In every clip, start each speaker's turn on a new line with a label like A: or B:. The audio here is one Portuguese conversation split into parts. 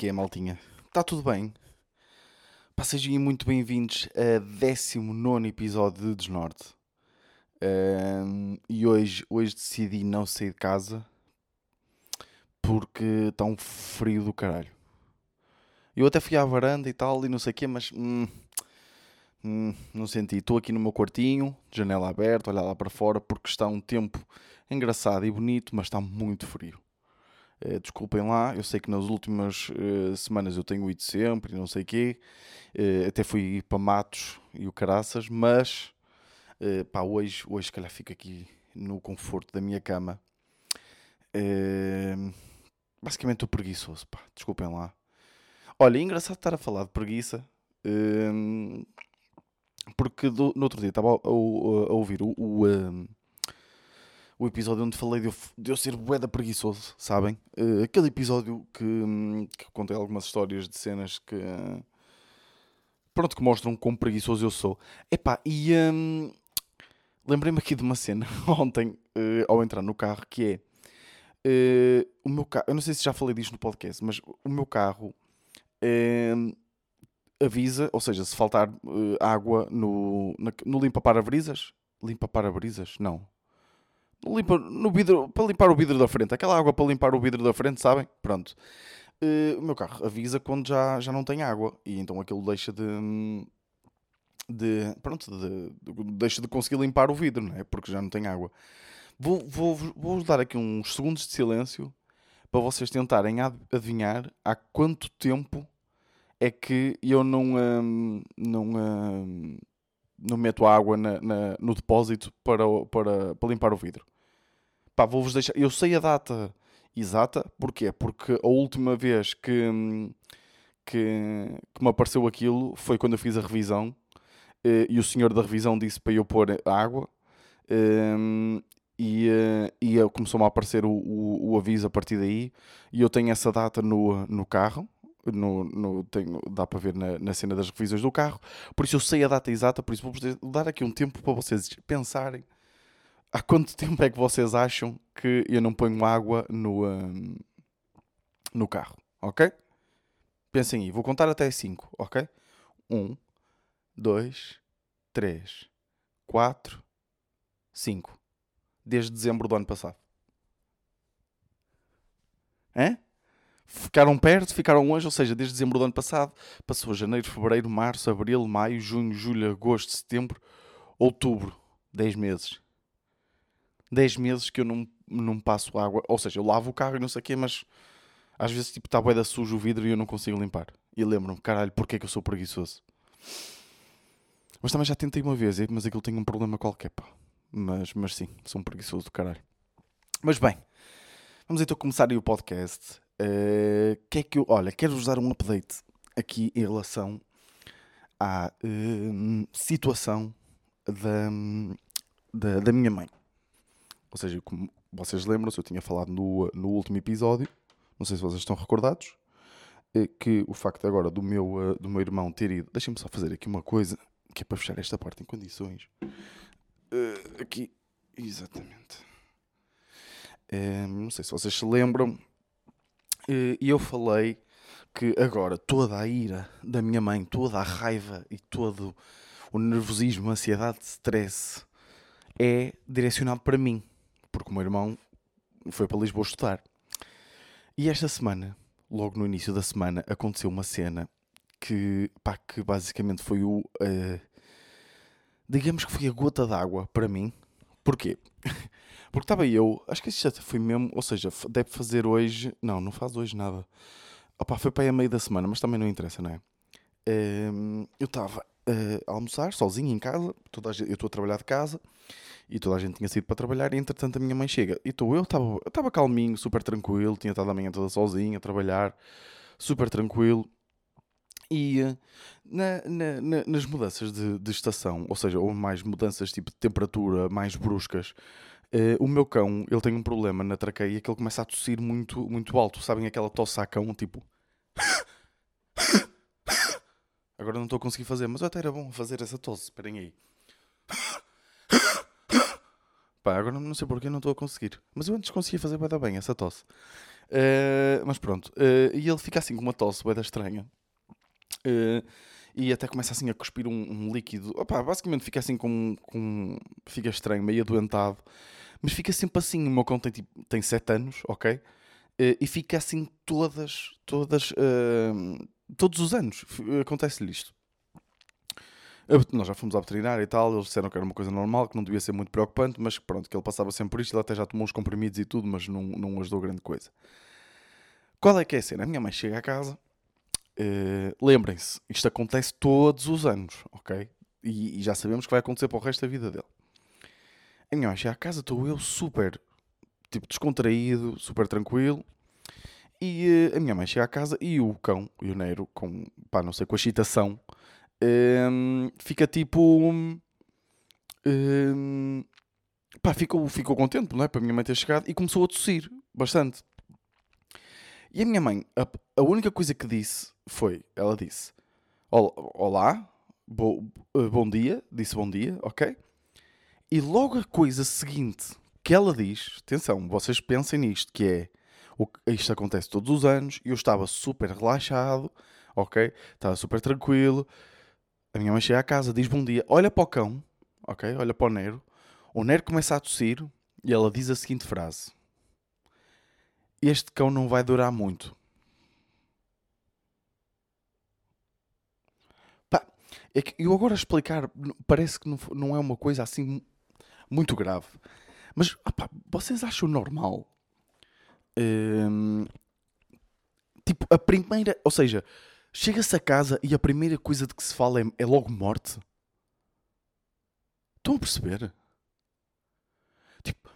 A: Que é, maltinha? Está tudo bem? Pá, sejam muito bem-vindos a 19 episódio de Desnorte. Ahm, e hoje, hoje decidi não sair de casa porque está um frio do caralho. Eu até fui à varanda e tal e não sei o quê, mas hum, hum, não senti. Estou aqui no meu quartinho, janela aberta, olhar lá para fora porque está um tempo engraçado e bonito, mas está muito frio. Eh, desculpem lá, eu sei que nas últimas eh, semanas eu tenho ido sempre e não sei o quê. Eh, até fui para Matos e o Caraças, mas pá, hoje, hoje se calhar fico aqui no conforto da minha cama. Eh, basicamente estou preguiçoso, pá, desculpem lá. Olha, é engraçado estar a falar de preguiça, eh, porque do- no outro dia estava a, a- a ouvir o, o, eh, o episódio onde falei de eu, de eu ser bué da preguiçoso, sabem? Eh, aquele episódio que, hum, que contei algumas histórias de cenas que... pronto, que mostram quão preguiçoso eu sou. Epá, e... hum, Lembrei-me aqui de uma cena ontem, eh, ao entrar no carro, que é... eh, o meu carro... Eu não sei se já falei disto no podcast, mas o meu carro... hum, avisa, ou seja, se faltar eh, água no, na- no limpa-parabrisas... Limpa-parabrisas? Não. Limpa no vidro, para limpar o vidro da frente. Aquela água para limpar o vidro da frente, sabem? Pronto. Eh, o meu carro avisa quando já, já não tem água. E então aquilo deixa de. de pronto, de, de- deixa de conseguir limpar o vidro, não é? Porque já não tem água. Vou, vou, vou dar aqui uns segundos de silêncio para vocês tentarem ad- adivinhar há quanto tempo é que eu não. hum, não hum, não meto água na- na- no depósito para, para, para limpar o vidro. Pá, vou-vos deixar. Eu sei a data exata, porquê? Porque a última vez que, que, que me apareceu aquilo foi quando eu fiz a revisão eh, e o senhor da revisão disse para eu pôr água hum, e, eh, e começou-me a aparecer o, o, o aviso a partir daí e eu tenho essa data no, no carro. No, no- tenho, dá para ver na, na cena das revisões do carro, por isso eu sei a data exata, por isso vou-vos dar aqui um tempo para vocês pensarem há quanto tempo é que vocês acham que eu não ponho água no, hum, no carro, ok? Pensem aí, vou contar até 5, ok? 1, 2, 3, 4, 5. Desde dezembro do ano passado. Hã? Ficaram perto, ficaram longe, ou seja, desde dezembro do ano passado, passou janeiro, fevereiro, março, abril, maio, junho, julho, agosto, setembro, outubro. 10 meses. 10 meses que eu não, não passo água. Ou seja, eu lavo o carro e não sei o quê, mas às vezes tipo está bué da sujo o vidro e eu não consigo limpar. E lembro-me, caralho, porquê que eu sou preguiçoso? Mas também já tentei uma vez, mas aquilo tem um problema qualquer, pá. Mas, mas sim, sou um preguiçoso do caralho. Mas bem, vamos então começar aí o podcast. Eh, que é que eu, olha, quero-vos dar um update aqui em relação à hum, situação da, da, da minha mãe. Ou seja, como vocês lembram-se, eu tinha falado no, no último episódio, não sei se vocês estão recordados, eh, que o facto agora do meu, eh, do meu irmão ter ido. Deixem-me só fazer aqui uma coisa, que é para fechar esta parte em condições. Eh, aqui, exatamente. Não sei se vocês se lembram, eu falei que agora toda a ira da minha mãe, toda a raiva e todo o nervosismo, a ansiedade, stress é direcionado para mim, porque o meu irmão foi para Lisboa estudar. E esta semana, logo no início da semana, aconteceu uma cena que, pá, que basicamente foi o. eh, digamos que foi a gota d'água para mim. Porquê? Porque estava eu, acho que isto já foi mesmo, ou seja, deve fazer hoje. Não, não faz hoje nada. Opa, foi para aí a meio da semana, mas também não interessa, não é? Ehm, eu estava a almoçar sozinho em casa, toda gente- eu estou a trabalhar de casa e toda a gente tinha saído para trabalhar. E entretanto, a minha mãe chega e estou eu, estava calminho, super tranquilo, tinha estado a manhã toda sozinho a trabalhar, super tranquilo. E eh, na- na- na- nas mudanças de, de estação, ou seja, ou mais mudanças tipo de temperatura mais bruscas, eh, o meu cão ele tem um problema na traqueia que ele começa a tossir muito, muito alto. Sabem aquela tosse a cão, tipo. Agora não estou a conseguir fazer, mas até era bom fazer essa tosse. Esperem aí. Pá, agora não sei porque não estou a conseguir. Mas eu antes conseguia fazer da bem essa tosse. Uh, mas pronto, uh, e ele fica assim com uma tosse boeda estranha. Uh, e até começa assim a cuspir um, um líquido. Opa, basicamente fica assim com, com. Fica estranho, meio adoentado. Mas fica sempre assim. O meu cão tem, tipo, tem 7 anos, ok? e fica assim todas. todas todos os anos acontece-lhe isto. Nós já fomos ao veterinário e tal, eles disseram que era uma coisa normal, que não devia ser muito preocupante, mas pronto, que ele passava sempre por isto, ele até já tomou uns comprimidos e tudo, mas não, não ajudou grande coisa. Qual é que é a cena? A minha mãe chega a casa, uh, lembrem-se, isto acontece todos os anos, ok? E, e, já sabemos que vai acontecer para o resto da vida dele. A minha mãe chega a casa, estou eu super, tipo, descontraído, super tranquilo, e uh, a minha mãe chega a casa e o cão, o Neiro, com, pá, não sei, com a excitação um, fica tipo. Um, pá, ficou, ficou contente, não é? Para a minha mãe ter chegado e começou a tossir bastante. E a minha mãe, a, a única coisa que disse foi: ela disse, Olá, bo, eh, bom dia, disse bom dia, ok? E logo a coisa seguinte que ela diz, atenção, vocês pensem nisto, que é o, isto acontece todos os anos, e eu estava super relaxado, ok? Estava super tranquilo, a minha mãe chega à casa, diz bom dia, olha para o cão, ok? Olha para o Nero. O Nero começa a tossir e ela diz a seguinte frase: Este cão não vai durar muito. Pá, é que eu agora explicar parece que não, não é uma coisa assim muito grave. Mas vocês acham normal? Tipo, a primeira. Ou seja, Chega-se a casa e a primeira coisa de que se fala é, é logo morte. Estão a perceber? Tipo,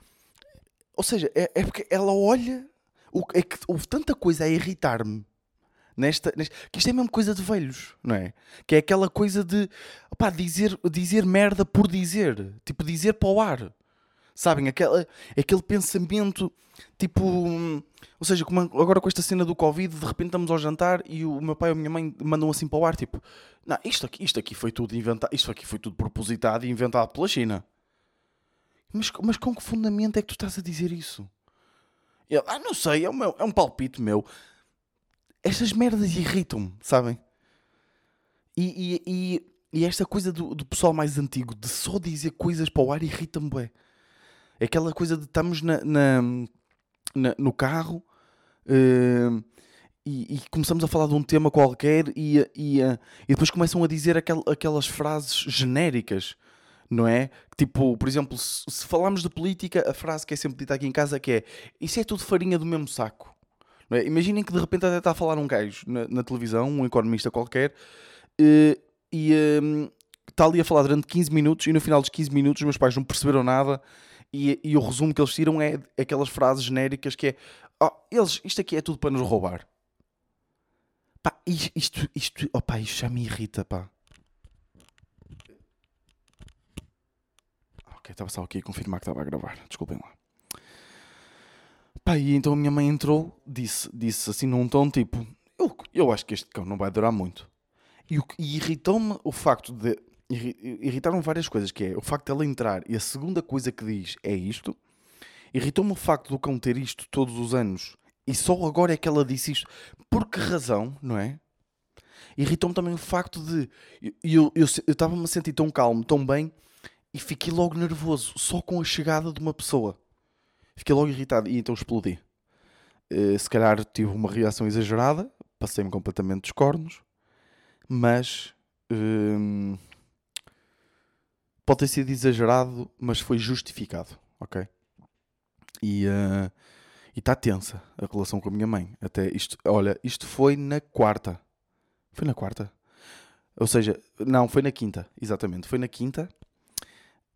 A: ou seja, é, é porque ela olha. O, é que houve tanta coisa a irritar-me nesta, nesta, que isto é mesmo coisa de velhos, não é? Que é aquela coisa de opá, dizer, dizer merda por dizer, tipo dizer para o ar, sabem? Aquela, aquele pensamento tipo ou seja, como agora com esta cena do Covid, de repente estamos ao jantar e o meu pai ou a minha mãe mandam assim para o ar, tipo, não, isto aqui, isto aqui foi tudo inventado, isto aqui foi tudo propositado e inventado pela China. Mas, mas com que fundamento é que tu estás a dizer isso? Ah, não sei, é, meu, é um palpite meu. Estas merdas irritam-me, sabem? E, e, e, e, esta coisa do, do pessoal mais antigo de só dizer coisas para o ar irrita-me, bué. É aquela coisa de estamos na, na, na no carro Uh, e, e, começamos a falar de um tema qualquer e, e, e depois começam a dizer aquel, aquelas frases genéricas, não é? Tipo, por exemplo, se, se falarmos de política, a frase que é sempre dita aqui em casa que é isso é tudo farinha do mesmo saco. É? Imaginem que de repente até está a falar um gajo na, na televisão, um economista qualquer, uh, e um, está ali a falar durante 15 minutos e no final dos 15 minutos os meus pais não perceberam nada e, e o resumo que eles tiram é aquelas frases genéricas que é oh, eles, isto aqui é tudo para nos roubar. Pá, isto, isto, pá, isto já me irrita, pá. Ok, estava só aqui a confirmar que estava a gravar. Desculpem lá. Pá, e então a minha mãe entrou, disse, disse assim num tom tipo: Eu, eu acho que este cão não vai durar muito. E, e irritou-me o facto de. Irritaram várias coisas, que é o facto de ela entrar e a segunda coisa que diz é isto. Irritou-me o facto do cão ter isto todos os anos e só agora é que ela disse isto. Por que razão, não é? Irritou-me também o facto de. Eu estava-me a sentir tão calmo, tão bem, e fiquei logo nervoso só com a chegada de uma pessoa. Fiquei logo irritado e então explodi. Uh, se calhar tive uma reação exagerada, passei-me completamente dos cornos, mas. Uh, pode ter sido exagerado, mas foi justificado, ok? E uh, está tensa a relação com a minha mãe. Até isto, olha, isto foi na quarta. Foi na quarta. Ou seja, não, foi na quinta, exatamente. Foi na quinta.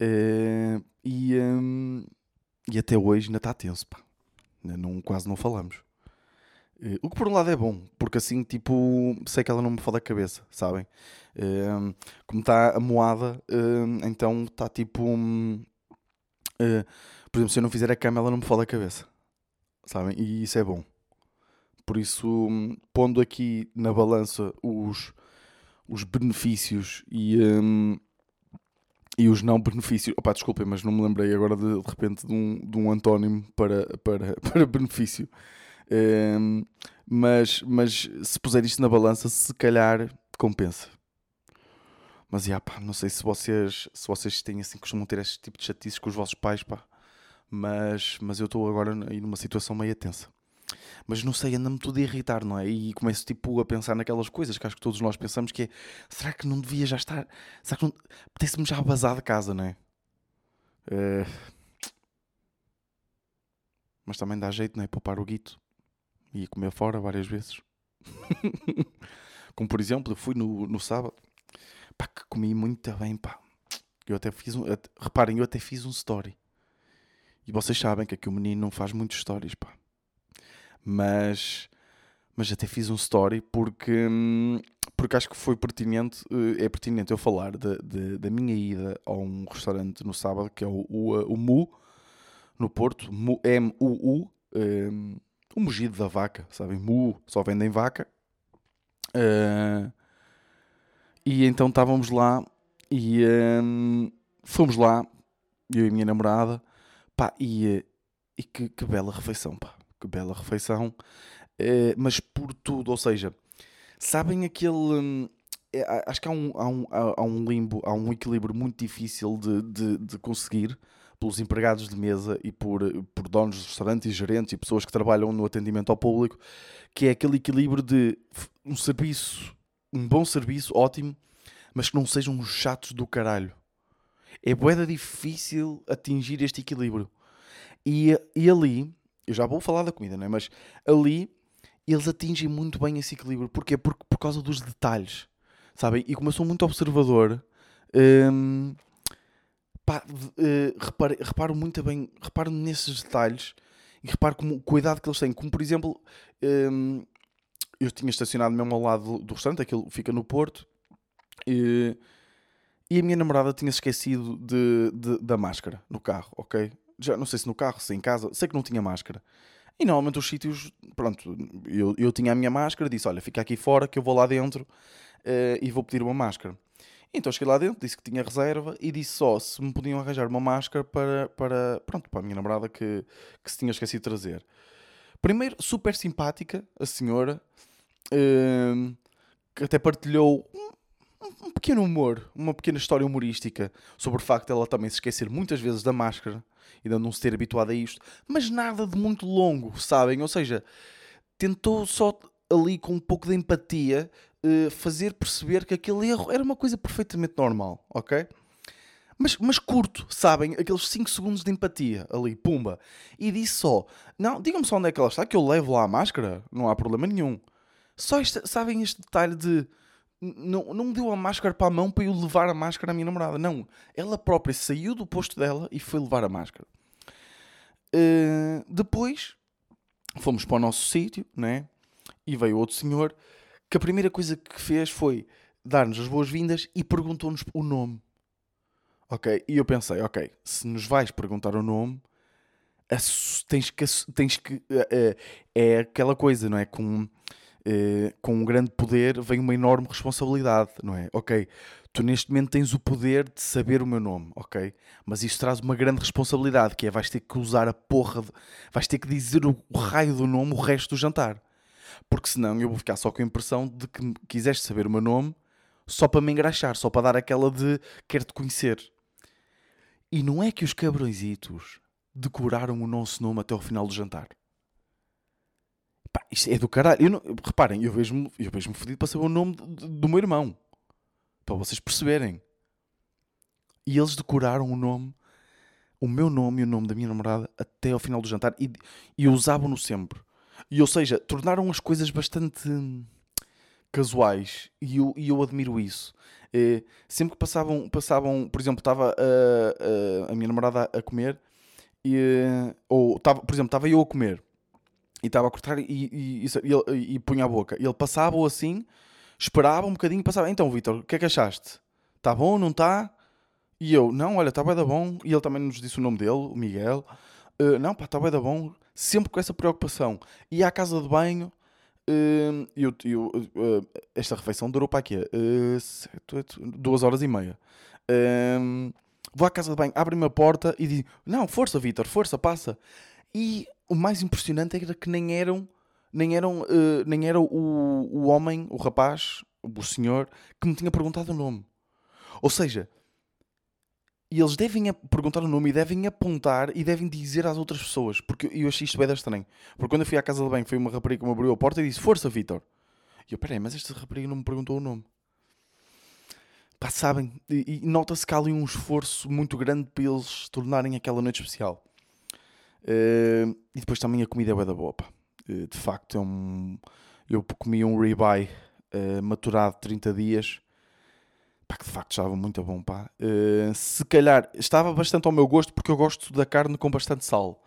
A: Uh, e, um, e até hoje ainda está tenso, pá. Não, quase não falamos. Uh, o que por um lado é bom, porque assim, tipo, sei que ela não me fala da cabeça, sabem? Uh, como está a moada, então está tipo. Um, por exemplo, se eu não fizer a cama, ela não me fala a cabeça. Sabem? E isso é bom. Por isso, pondo aqui na balança os, os benefícios e, um, e os não benefícios. Opá, desculpem, mas não me lembrei agora de, de repente de um, de um antónimo para, para, para benefício. Um, mas, mas se puser isto na balança, se calhar compensa. Mas, yeah, pá, não sei se vocês, se vocês têm assim, costumam ter este tipo de chatices com os vossos pais, pá. Mas, mas eu estou agora aí numa situação meio tensa. Mas não sei, anda-me tudo a irritar, não é? E começo tipo a pensar naquelas coisas que acho que todos nós pensamos que é será que não devia já estar? Será que não. Apetece-me já vazar de casa, não é? Uh... Mas também dá jeito, não é? Poupar o guito e comer fora várias vezes. Como por exemplo, eu fui no, no sábado pá, que comi muito bem, pá. Eu até fiz um. Reparem, eu até fiz um story. E vocês sabem que aqui o menino não faz muitos stories, pá. Mas. Mas até fiz um story porque. Porque acho que foi pertinente. Eh, é pertinente eu falar de, de, da minha ida a um restaurante no sábado, que é o, o, o Mu, no Porto. M-U-U. Um, eh, o mugido da vaca, sabem? Mu, só vendem vaca. Uh, e então estávamos lá e um, fomos lá, eu e a minha namorada, pá, e, e que, que, bela refeição, pá, que bela refeição, uh, mas por tudo, ou seja, sabem aquele. Um, é, acho que há um, há, um, há um limbo, há um equilíbrio muito difícil de, de, de conseguir pelos empregados de mesa e por, por donos de restaurantes e gerentes e pessoas que trabalham no atendimento ao público, que é aquele equilíbrio de um serviço um bom serviço, ótimo, mas que não sejam chatos do caralho. É boeda difícil atingir este equilíbrio. E, e ali, eu já vou falar da comida, não é? Mas ali eles atingem muito bem esse equilíbrio. Porquê? Por, por causa dos detalhes, sabem? E como eu sou muito observador, hum, pá, uh, reparo, reparo muito bem, reparo nesses detalhes e reparo como o cuidado que eles têm. Como por exemplo, hum, eu tinha estacionado mesmo ao lado do restaurante, aquilo fica no Porto, e, e a minha namorada tinha esquecido de, de, da máscara no carro, ok? Já não sei se no carro, se em casa, sei que não tinha máscara. E normalmente os sítios, pronto, eu, eu tinha a minha máscara, disse: Olha, fica aqui fora que eu vou lá dentro uh, e vou pedir uma máscara. Então cheguei lá dentro, disse que tinha reserva e disse só se me podiam arranjar uma máscara para, para, pronto, para a minha namorada que, que se tinha esquecido de trazer. Primeiro, super simpática, a senhora, uh, que até partilhou um, um, pequeno humor, uma pequena história humorística sobre o facto de ela também se esquecer muitas vezes da máscara e de não se ter habituado a isto, mas nada de muito longo, sabem? Ou seja, tentou só ali com um pouco de empatia uh, fazer perceber que aquele erro era uma coisa perfeitamente normal, ok? mas, mas curto, sabem? Aqueles 5 segundos de empatia ali, pumba. E disse só: Não, digam-me só onde é que ela está, que eu levo lá a máscara, não há problema nenhum. Só sabem este detalhe de. Não, não me deu a máscara para a mão para eu levar a máscara à minha namorada. Não. Ela própria saiu do posto dela e foi levar a máscara. Uh, depois fomos para o nosso sítio, né? E veio outro senhor que a primeira coisa que fez foi dar-nos as boas-vindas e perguntou-nos o nome. Ok? E eu pensei, ok, se nos vais perguntar o nome, tens que. Tens que é, é aquela coisa, não é? Com, é, com um grande poder vem uma enorme responsabilidade, não é? Ok, tu neste momento tens o poder de saber o meu nome, ok? Mas isso traz uma grande responsabilidade, que é vais ter que usar a porra, de, vais ter que dizer o, o raio do nome o resto do jantar. Porque senão eu vou ficar só com a impressão de que quiseste saber o meu nome só para me engraxar, só para dar aquela de quero-te conhecer. E não é que os cabrõezitos decoraram o nosso nome até ao final do jantar. Pá, isto é do caralho. Eu não, reparem, eu vejo-me eu vejo fodido para saber o nome do, do meu irmão. Para vocês perceberem. E eles decoraram o nome, o meu nome e o nome da minha namorada até ao final do jantar e, e usavam-no sempre. E ou seja, tornaram as coisas bastante casuais e eu, e eu admiro isso. Eh, sempre que passavam, passavam por exemplo, estava a, a, a, minha namorada a comer, e, ou tava, por exemplo, estava eu a comer e estava a cortar e, e, e, e, punha a boca. E ele passava assim, esperava um bocadinho, passava. Então, Vitor, o que é que achaste? Está bom? Não está? E eu, não, olha, está bem da bom. E ele também nos disse o nome dele, o Miguel. Uh, não, pá, está bem da bom. Sempre com essa preocupação. Ia à casa de banho, Uh, eu, eu, uh, esta refeição durou para uh, duas horas e meia. Uh, vou à casa de banho, abre-me a porta e digo: Não, força, Vitor, força, passa. E o mais impressionante era que nem eram nem, eram, nem era o, o homem, o rapaz, o senhor, que me tinha perguntado o nome. Ou seja, eles devem perguntar o nome e devem apontar e devem dizer às outras pessoas. Porque eu achei isto bem estranho. Porque quando eu fui à casa de banho, foi uma rapariga que me abriu a porta e disse: Força, Vitor. E eu, peraí, mas esta rapariga não me perguntou o nome. Pá, sabem? E, e nota-se que há ali um esforço muito grande para eles tornarem aquela noite especial. Uh, e depois também a comida é da boa, pá. Uh, de facto, é um... eu comi um ribeye uh, maturado 30 dias. Pá, que de facto estava muito bom, pá. se calhar, estava bastante ao meu gosto, porque eu gosto da carne com bastante sal.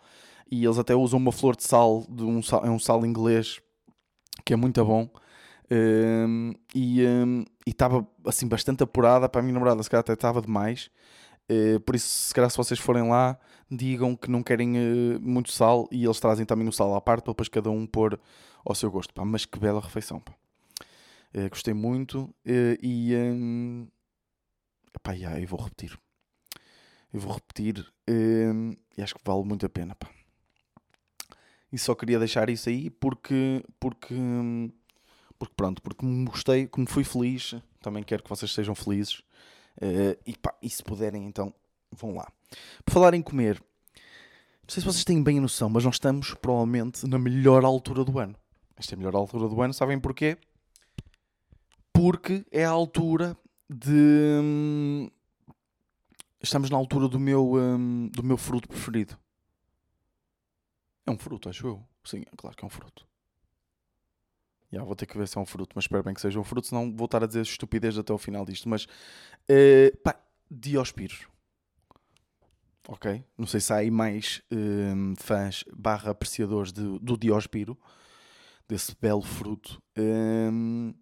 A: E eles até usam uma flor de sal, de um sal, é um sal inglês, que é muito bom. Um, e um, estava assim bastante apurada para a minha namorada, se calhar até estava demais. Uh, por isso, se calhar, se vocês forem lá, digam que não querem uh, muito sal e eles trazem também o sal à parte para depois cada um pôr ao seu gosto. Pá, mas que bela refeição, pá. Uh, gostei muito e. Um, pá, yeah, eu vou repetir. Eu vou repetir e acho que vale muito a pena, pá. E só queria deixar isso aí porque. porque hum, porque pronto, porque me gostei, como fui feliz, também quero que vocês sejam felizes. Uh, e, pá, e se puderem, então vão lá. Por falar em comer, não sei se vocês têm bem a noção, mas nós estamos provavelmente na melhor altura do ano. Esta é a melhor altura do ano, sabem porquê? Porque é a altura de. Hum, estamos na altura do meu, hum, do meu fruto preferido. É um fruto, acho eu. Sim, é claro que é um fruto. Yeah, vou ter que ver se é um fruto, mas espero bem que seja um fruto, senão vou estar a dizer estupidez até o final disto. Mas, uh, pá, Diospiro. Ok? Não sei se há aí mais uh, fãs barra apreciadores de, do Diospiro, desse belo fruto. Uh,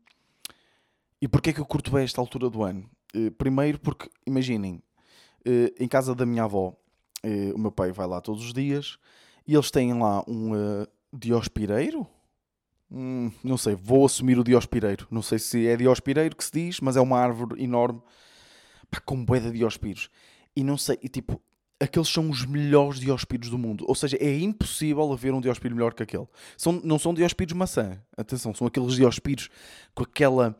A: e porquê é que eu curto bem esta altura do ano? Uh, primeiro porque, imaginem, em casa da minha avó, o meu pai vai lá todos os dias e eles têm lá um diospireiro, Hum, não sei, vou assumir o diospireiro. Não sei se é diospireiro que se diz, mas é uma árvore enorme pá, com bué de diospiros. E não sei, e tipo, aqueles são os melhores diospiros do mundo. Ou seja, é impossível haver um diospiro melhor que aquele. São, não são diospiros maçã, atenção, são aqueles diospiros com aquela.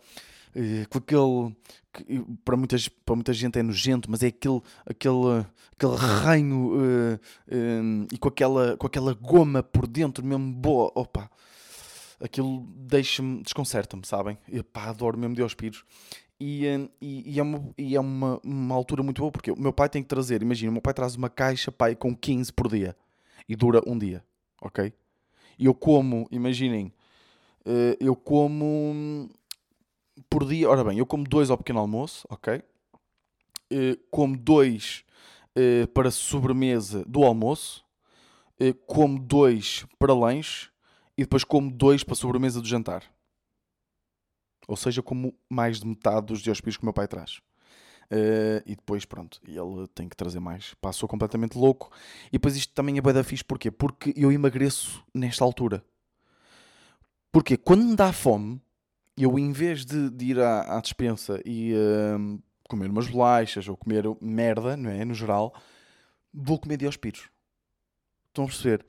A: Uh, com aquele. Que, para, muitas, para muita gente é nojento, mas é aquele, aquele, aquele reino uh, uh, e com aquela, com aquela goma por dentro mesmo boa. Opa! aquilo deixa-me, desconcerta-me, sabem? E pá, adoro mesmo Diospiros. E, eh, e, e, é, uma, e é uma, uma altura muito boa, porque o meu pai tem que trazer, imagina, o meu pai traz uma caixa pai, com 15 por dia e dura um dia, ok? E eu como, imaginem, eh, eu como por dia, ora bem, eu como dois ao pequeno almoço, ok? Eh, como dois para sobremesa do almoço, como dois para lanche e depois como dois para sobremesa do jantar. Ou seja, como mais de metade dos diospírios que o meu pai traz. Uh, e depois, pronto, ele tem que trazer mais. Passou completamente louco. E depois isto também é da fixe. Porquê? Porque eu emagreço nesta altura. Porque quando me dá fome, eu em vez de, de ir à, à despensa e uh, comer umas bolachas ou comer merda, não é? No geral, vou comer diospírios. Estão a perceber?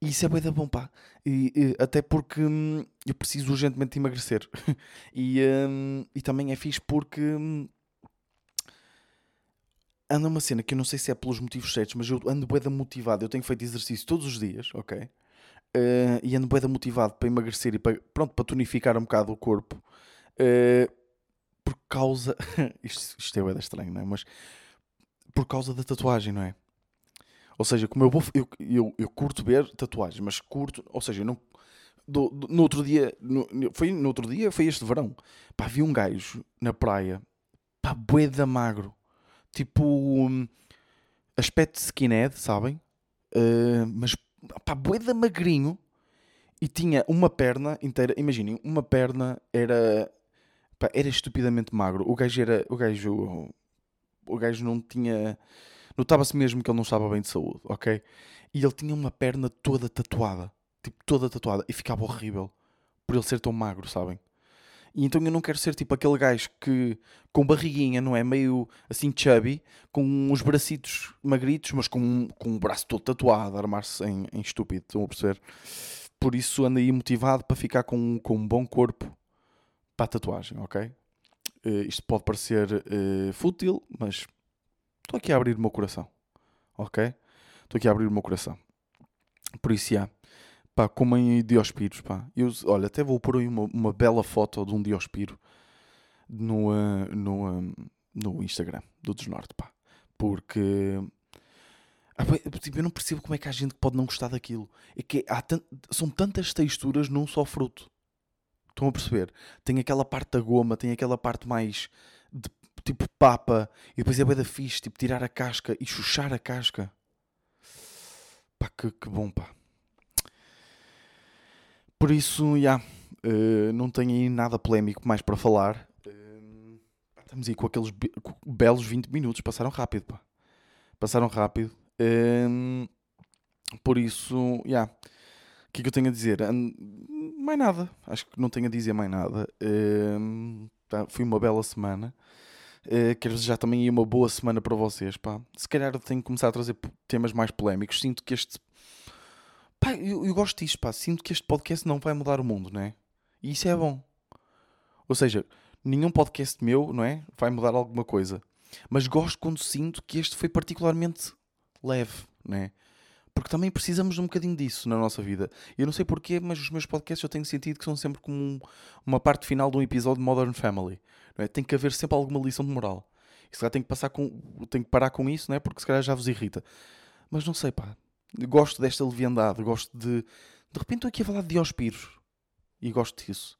A: E isso é bem da bom, pá. E, e, até porque hum, eu preciso urgentemente emagrecer. e, hum, e também é fixe porque hum, anda uma cena que eu não sei se é pelos motivos certos, mas eu ando bem motivado. Eu tenho feito exercício todos os dias, ok? Uh, e ando bem motivado para emagrecer e para, pronto, para tonificar um bocado o corpo. Uh, por causa. isto, isto é bem estranho, não é? Mas por causa da tatuagem, não é? Ou seja, como eu vou. Eu, eu, eu curto ver tatuagens, mas curto. Ou seja, não. Do, do, no outro dia. No, foi no outro dia, foi este verão. Pá, vi um gajo na praia. Pá, boeda magro. Tipo. Um, aspecto de skinhead, sabem? Uh, mas. Pá, boeda magrinho. E tinha uma perna inteira. Imaginem, uma perna era. Era estupidamente magro. O gajo era. O gajo. O gajo não tinha Notava-se mesmo que ele não estava bem de saúde, ok? E ele tinha uma perna toda tatuada. Tipo, toda tatuada. E ficava horrível. Por ele ser tão magro, sabem? E então eu não quero ser tipo aquele gajo que com barriguinha, não é? Meio assim chubby, com uns bracitos magritos, mas com, com um braço todo tatuado, armar-se em, em estúpido. Estão a perceber? por isso ando aí motivado para ficar com, com um bom corpo para a tatuagem, ok? Uh, isto pode parecer uh, fútil, mas estou aqui a abrir o meu coração, ok? Estou aqui a abrir o meu coração. Por isso, já. Pá, como em Diospiros, pá. Eu, olha, até vou pôr aí uma, uma bela foto de um Diospiro no, uh, no, uh, no Instagram do Desnorte, pá. Porque ah, tipo, eu não percebo como é que há gente que pode não gostar daquilo. É que tant... são tantas texturas num só fruto. Estão a perceber? Tem aquela parte da goma, tem aquela parte mais de, tipo papa, e depois é bem da fixe, tipo tirar a casca e chuchar a casca. Pá, que, que bom, pá. Por isso, já, yeah, uh, não tenho aí nada polémico mais para falar. Uh, estamos aí com aqueles be belos 20 minutos, passaram rápido, pá. Passaram rápido. Um, por isso, já. Yeah. O que é que eu tenho a dizer? Mais nada. Acho que não tenho a dizer mais nada. Um, tá, foi uma bela semana. Uh, quero desejar também uma boa semana para vocês. Pá. Se calhar tenho que começar a trazer temas mais polémicos. Sinto que este. Pá, eu, eu gosto disto. Pá. Sinto que este podcast não vai mudar o mundo, não é? E isso é bom. Ou seja, nenhum podcast meu, não é? Vai mudar alguma coisa. Mas gosto quando sinto que este foi particularmente leve, né? Porque também precisamos de um bocadinho disso na nossa vida. Eu não sei porquê, mas os meus podcasts eu tenho sentido que são sempre como um, uma parte final de um episódio de Modern Family. Não é? Tem que haver sempre alguma lição de moral. E se calhar que, passar com, tem que parar com isso, não é? porque se calhar já vos irrita. Mas não sei, pá. Gosto desta leviandade, gosto de. De repente estou aqui a falar de Diospiros. E gosto disso.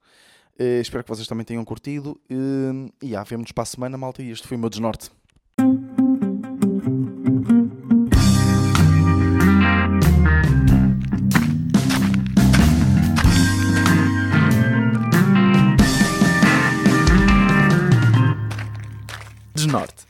A: Uh, espero que vocês também tenham curtido. Uh, e ah, vemos-nos para a semana, malta. E este foi o meu desnorte. Norte.